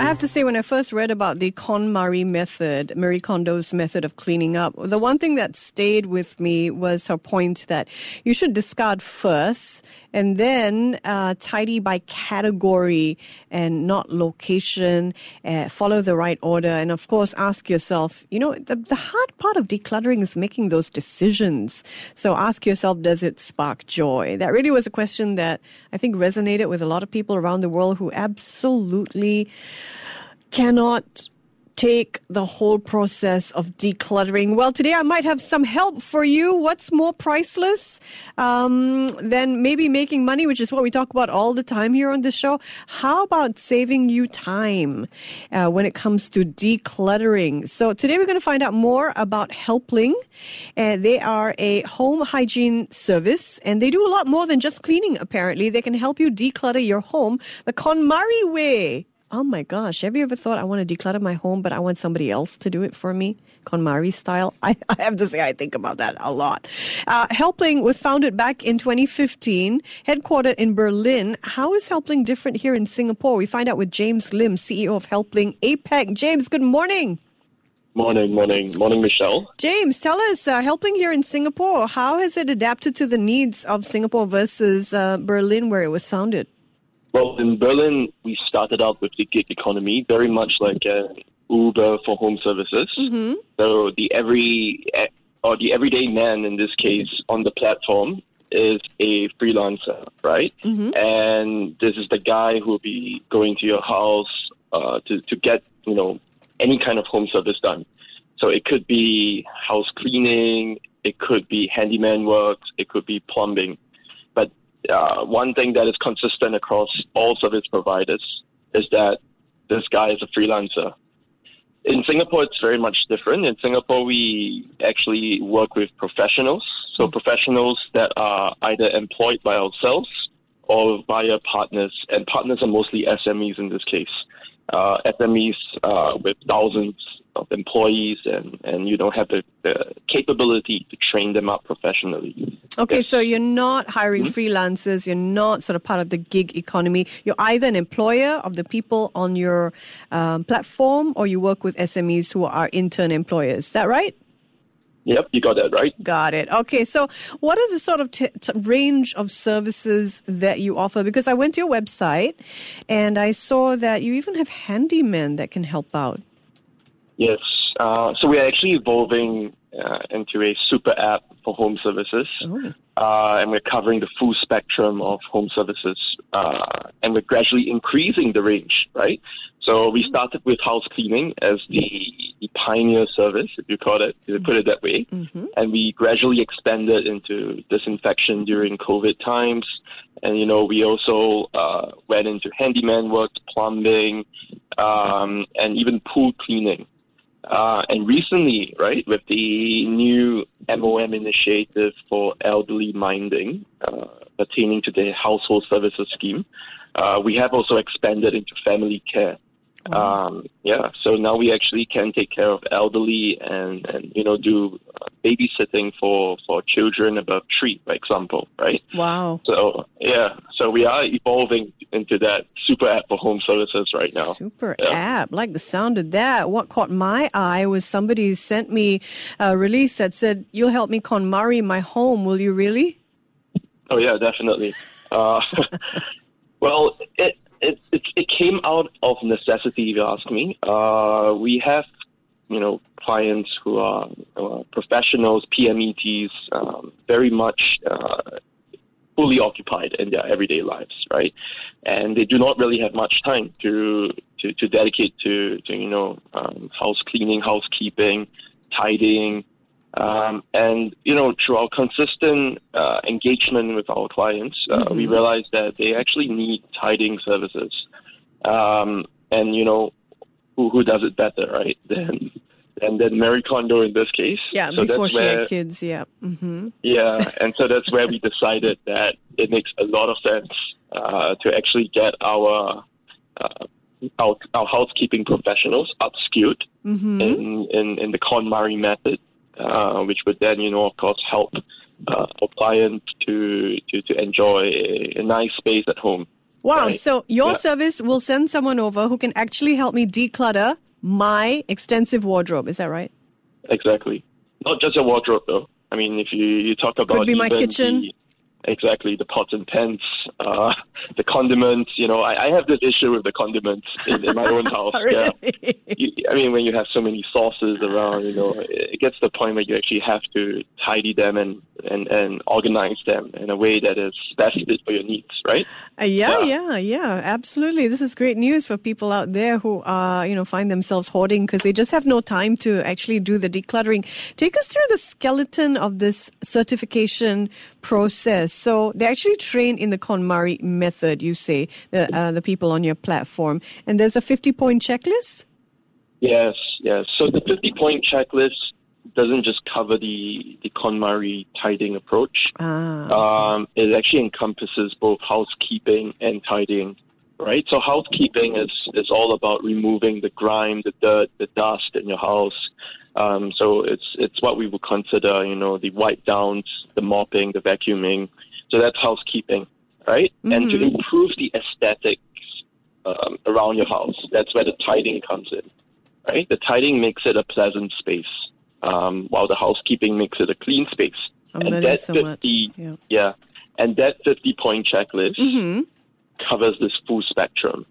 I have to say, when I first read about the KonMari method, Marie Kondo's method of cleaning up, the one thing that stayed with me was her point that you should discard first and then uh, tidy by category and not location, uh, follow the right order, and of course, ask yourself, you know, the, the hard part of decluttering is making those decisions. So ask yourself, does it spark joy? That really was a question that I think resonated with a lot of people around the world who absolutely cannot take the whole process of decluttering? Well, today I might have some help for you. What's more priceless um, than maybe making money, which is what we talk about all the time here on the show? How about saving you time uh, when it comes to decluttering? So today we're going to find out more about Helpling. Uh, they are a home hygiene service and they do a lot more than just cleaning, apparently. They can help you declutter your home the KonMari way oh my gosh, have you ever thought I want to declutter my home, but I want somebody else to do it for me? KonMari style. I, I have to say, I think about that a lot. Uh, Helpling was founded back in 2015, headquartered in Berlin. How is Helpling different here in Singapore? We find out with James Lim, CEO of Helpling APAC. James, good morning. Morning, morning, morning, Michelle. James, tell us, uh, Helpling here in Singapore, how has it adapted to the needs of Singapore versus uh, Berlin, where it was founded? Well, in Berlin, we started out with the gig economy, very much like uh, Uber for home services. Mm-hmm. So the every or the everyday man in this case on the platform is a freelancer, right? Mm-hmm. And this is the guy who will be going to your house uh, to to get you know any kind of home service done. So it could be house cleaning, it could be handyman work, it could be plumbing uh, one thing that is consistent across all service providers is that this guy is a freelancer. In Singapore, it's very much different. In Singapore, we actually work with professionals. So, mm. professionals that are either employed by ourselves or via partners. And partners are mostly SMEs in this case. Uh, SMEs uh, with thousands of employees and, and you don't have the, the capability to train them up professionally. Okay, yes. so you're not hiring mm-hmm. freelancers, you're not sort of part of the gig economy. You're either an employer of the people on your um, platform or you work with SMEs who are intern employers. Is that right? Yep, you got that right. Got it. Okay, so what is the sort of t- t- range of services that you offer? Because I went to your website and I saw that you even have handymen that can help out. Yes. Uh, so we're actually evolving uh, into a super app for home services. Oh. Uh, and we're covering the full spectrum of home services. Uh, and we're gradually increasing the range, right? So we started with house cleaning as the, the pioneer service, if you call it, if you put it that way. Mm-hmm. And we gradually expanded into disinfection during COVID times. And, you know, we also uh, went into handyman work, plumbing, um, and even pool cleaning. Uh, and recently, right, with the new MOM initiative for elderly minding uh, pertaining to the household services scheme, uh, we have also expanded into family care. Wow. Um, yeah, so now we actually can take care of elderly and, and you know do uh, babysitting for for children above three, for example, right? Wow. So yeah, so we are evolving into that super app for home services right now. Super yeah. app, like the sound of that. What caught my eye was somebody sent me a release that said, "You'll help me KonMari my home. Will you really?" Oh yeah, definitely. Uh, well, it it, it, it came out of necessity, if you ask me. Uh, we have, you know, clients who are uh, professionals, PMETs, um, very much uh, fully occupied in their everyday lives, right? And they do not really have much time to to, to dedicate to, to you know um, house cleaning, housekeeping, tidying, um, and you know, through our consistent uh, engagement with our clients, uh, mm-hmm. we realized that they actually need tidying services. Um, and you know, who, who does it better, right? Than and then Marie Kondo in this case. Yeah, so before she where, had kids. Yeah. Mm-hmm. Yeah, and so that's where we decided that it makes a lot of sense uh, to actually get our uh, our, our housekeeping professionals upskilled in, in, in the KonMari method, uh, which would then, you know, of course, help uh, our client to, to, to enjoy a, a nice space at home. Wow. Right. So your Yeah. service will send someone over who can actually help me declutter my extensive wardrobe. Is that right? Exactly. Not just your wardrobe, though. I mean, if you, you talk about Could be my kitchen. the- exactly the pots and pans, uh, the condiments. You know, I, I have this issue with the condiments in, in my own house. Yeah. You, I mean, when you have so many sauces around, you know, it gets to the point where you actually have to tidy them and, and, and organize them in a way that is best fit for your needs, right? Uh, yeah, Yeah. yeah, yeah, absolutely. This is great news for people out there who are, you know, find themselves hoarding because they just have no time to actually do the decluttering. Take us through the skeleton of this certification process. So they're actually train in the KonMari method, you say, the, uh, the people on your platform. And there's a 50 point checklist? Yes, yes. So the 50 point checklist doesn't just cover the, the KonMari tidying approach. Ah, Um, it actually encompasses both housekeeping and tidying, right? So housekeeping is, is all about removing the grime, the dirt, the dust in your house. Um, so it's it's what we would consider, you know, the wipe downs, the mopping, the vacuuming. So that's housekeeping, right? And to improve the aesthetics um, around your house, that's where the tidying comes in, right? The tidying makes it a pleasant space, um, while the housekeeping makes it a clean space. I'm and learning that so 50, yeah. yeah. and that 50 point checklist Mm-hmm. covers this full spectrum.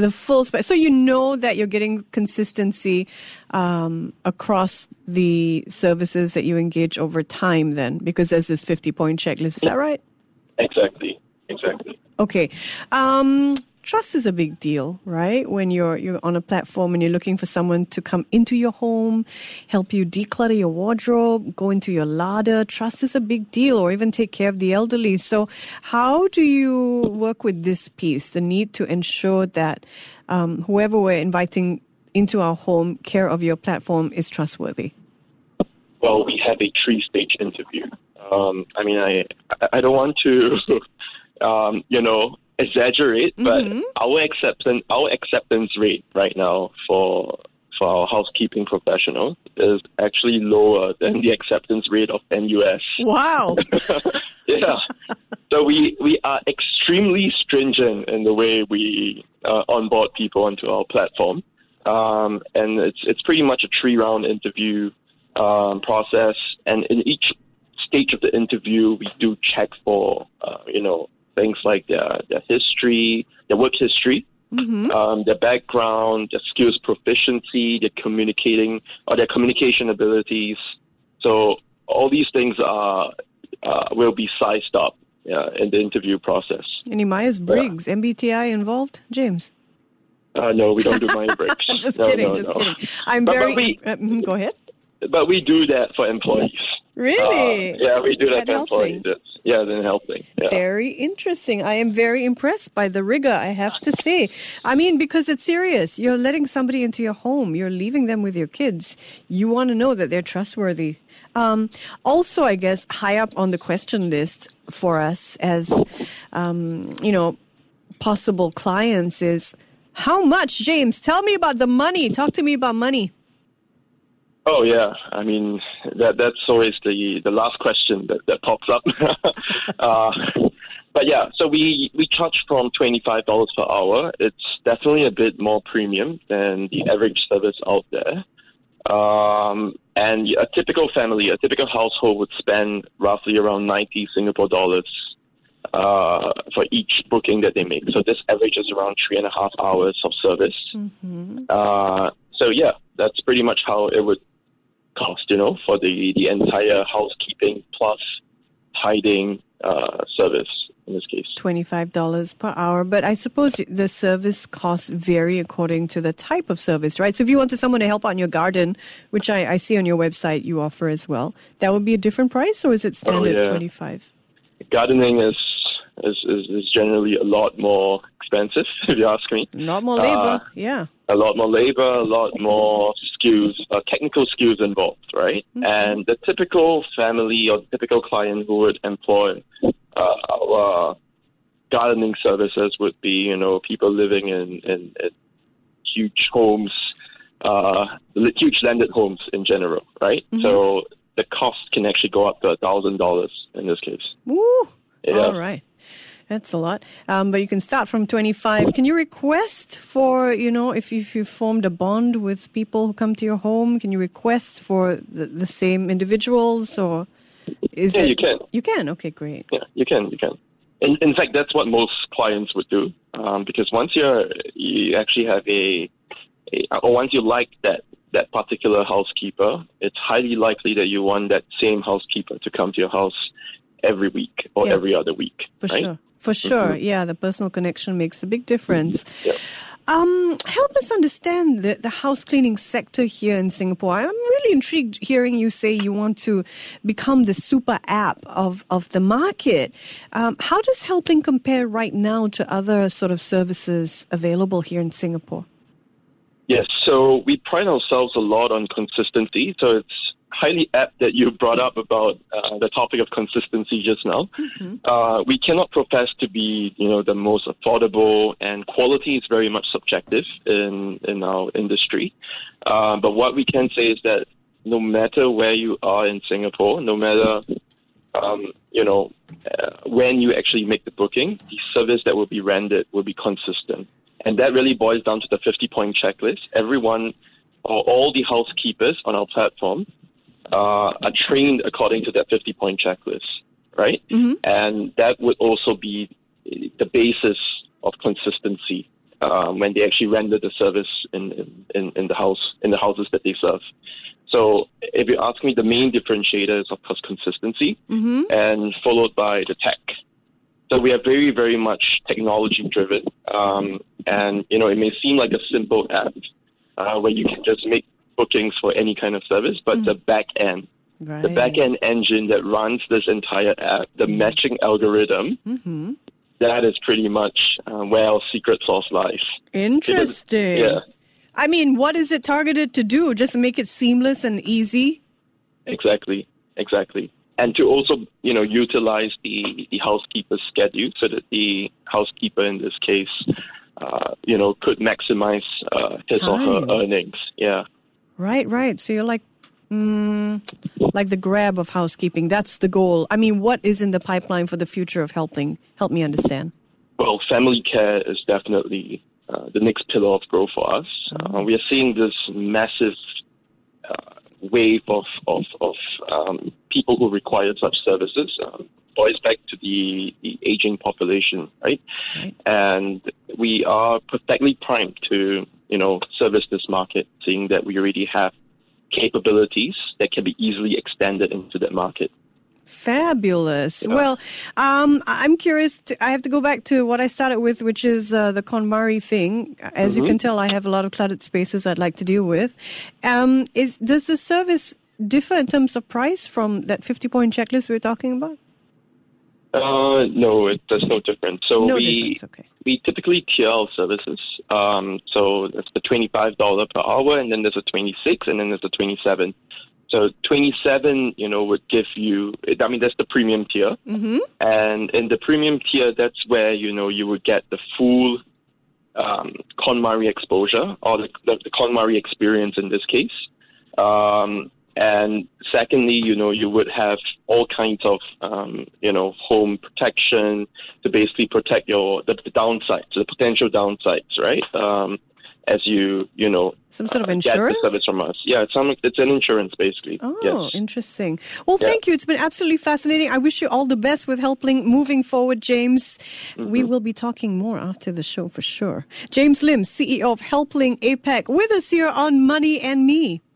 The full space. So you know that you're getting consistency um, across the services that you engage over time, then, because there's this 50 point checklist. Is that right? Exactly, exactly. Okay. Um, trust is a big deal, right? When you're you're on a platform and you're looking for someone to come into your home, help you declutter your wardrobe, go into your larder. Trust is a big deal, or even take care of the elderly. So, how do you work with this piece? The need to ensure that um, whoever we're inviting into our home, care of your platform is trustworthy. Well, we have a three-stage interview. Um, I mean, I I don't want to, um, you know, exaggerate, but our acceptance our acceptance rate right now for for our housekeeping professional is actually lower than the acceptance rate of NUS. Wow. yeah. So we, we are extremely stringent in the way we uh, onboard people onto our platform. Um, and it's, it's pretty much a three round interview um, process. And in each stage of the interview, we do check for, uh, you know, things like their, their history, their work history, um, their background, their skills proficiency, their communicating or their communication abilities. So all these things are uh, will be sized up uh, in the interview process. Any Myers Briggs, MBTI involved? James? Uh, no, we don't do Myers Briggs. just No, kidding, no, just no. kidding. I'm But- but very. we- uh, mhm, go ahead. But we do that for employees. Really? Uh, yeah, we do that employees. Yeah, then Helpling. Yeah. Very interesting. I am very impressed by the rigor, I have to say. I mean, because it's serious. You're letting somebody into your home, you're leaving them with your kids. You want to know that they're trustworthy. Um, also, I guess, high up on the question list for us as, um, you know, possible clients is how much, James? Tell me about the money. Talk to me about money. Oh yeah, I mean that that's always the the last question that, that pops up. uh, but yeah, so we we charge from twenty five dollars per hour. It's definitely a bit more premium than the average service out there. Um, and a typical family, a typical household would spend roughly around ninety Singapore dollars uh, for each booking that they make. So this averages around three and a half hours of service. Uh, so yeah, that's pretty much how it would cost, you know, for the, the entire housekeeping plus hiding uh, service in this case. $25 per hour. But I suppose the service costs vary according to the type of service, right? So if you wanted someone to help out in your garden, which I, I see on your website you offer as well, that would be a different price or is it standard yeah. 25 Gardening is, is, is, is generally a lot more expensive, if you ask me. Not more labor. Uh, yeah. a lot more labor, a lot more skills, uh, technical skills involved, right? And the typical family or typical client who would employ uh, our gardening services would be, you know, people living in, in, in huge homes, uh, huge landed homes in general, right? Mm-hmm. So the cost can actually go up to a thousand dollars in this case. Woo! Yeah. All right. That's a lot. Um, but you can start from 25. Can you request for, you know, if, if you formed a bond with people who come to your home, can you request for the, the same individuals or is Yeah, it? you can. You can? Okay, great. Yeah, you can, you can. In, in fact, that's what most clients would do, um, because once you're you actually have a, a or once you like that that particular housekeeper, it's highly likely that you want that same housekeeper to come to your house every week or Yeah. every other week. For right? sure. For sure. Yeah, the personal connection makes a big difference. Yeah. Um, help us understand the, the house cleaning sector here in Singapore. I'm really intrigued hearing you say you want to become the super app of, of the market. Um, how does Helpling compare right now to other sort of services available here in Singapore? Yes, so we pride ourselves a lot on consistency. So it's highly apt that you brought up about uh, the topic of consistency just now. Uh, we cannot profess to be, you know, the most affordable, and quality is very much subjective in in our industry. Uh, but what we can say is that no matter where you are in Singapore, no matter um, you know uh, when you actually make the booking, the service that will be rendered will be consistent. And that really boils down to the 50 point checklist. Everyone or all the housekeepers on our platform uh, are trained according to that 50 point checklist, right? And that would also be the basis of consistency um, when they actually render the service in, in, in the house in the houses that they serve. So if you ask me, the main differentiator is of course consistency, and followed by the tech. So we are very, very much technology driven. Um, and, you know, it may seem like a simple app uh, where you can just make bookings for any kind of service, but the back end, Right. the back end engine that runs this entire app, the matching algorithm, that is pretty much uh, where our secret sauce lies. Interesting. Yeah. I mean, what is it targeted to do? Just make it seamless and easy? Exactly, exactly. And to also, you know, utilize the, the housekeeper's schedule so that the housekeeper in this case, uh, you know, could maximize uh, his or her earnings. Yeah. Right, right. So you're like, mm, like the Grab of housekeeping. That's the goal. I mean, what is in the pipeline for the future of Helpling? Help me understand. Well, family care is definitely uh, the next pillar of growth for us. Uh, we are seeing this massive uh, wave of of, of um, people who require such services. Um, boils back to the, the aging population, right? Right. And we are perfectly primed to you know service this market, seeing that we already have capabilities that can be easily extended into that market. Fabulous. Well, um, I'm curious. To, I have to go back to what I started with, which is uh, the KonMari thing. As you can tell, I have a lot of cluttered spaces I'd like to deal with. Um, is does the service differ in terms of price from that 50 point checklist we were talking about? Uh, no, it, there's no difference. So No we difference. Okay. we typically tier our services. Um, so that's the twenty-five dollar per hour, and then there's a twenty-six, and then there's a twenty-seven. So twenty-seven, you know, would give you. I mean, that's the premium tier, mm-hmm. and in the premium tier, that's where you know you would get the full um, KonMari exposure or the, the, the KonMari experience in this case. Um, and secondly, you know, you would have all kinds of, um, you know, home protection to basically protect your the, the downsides, the potential downsides, right? Um, as you, you know, Some sort of uh, insurance? Service from us. Yeah, it's some, it's an insurance basically. Oh, yes. interesting. Well, Yeah. thank you. It's been absolutely fascinating. I wish you all the best with Helpling moving forward, James. We Mm-hmm. will be talking more after the show for sure. James Lim, CEO of Helpling APAC, with us here on Money and Me.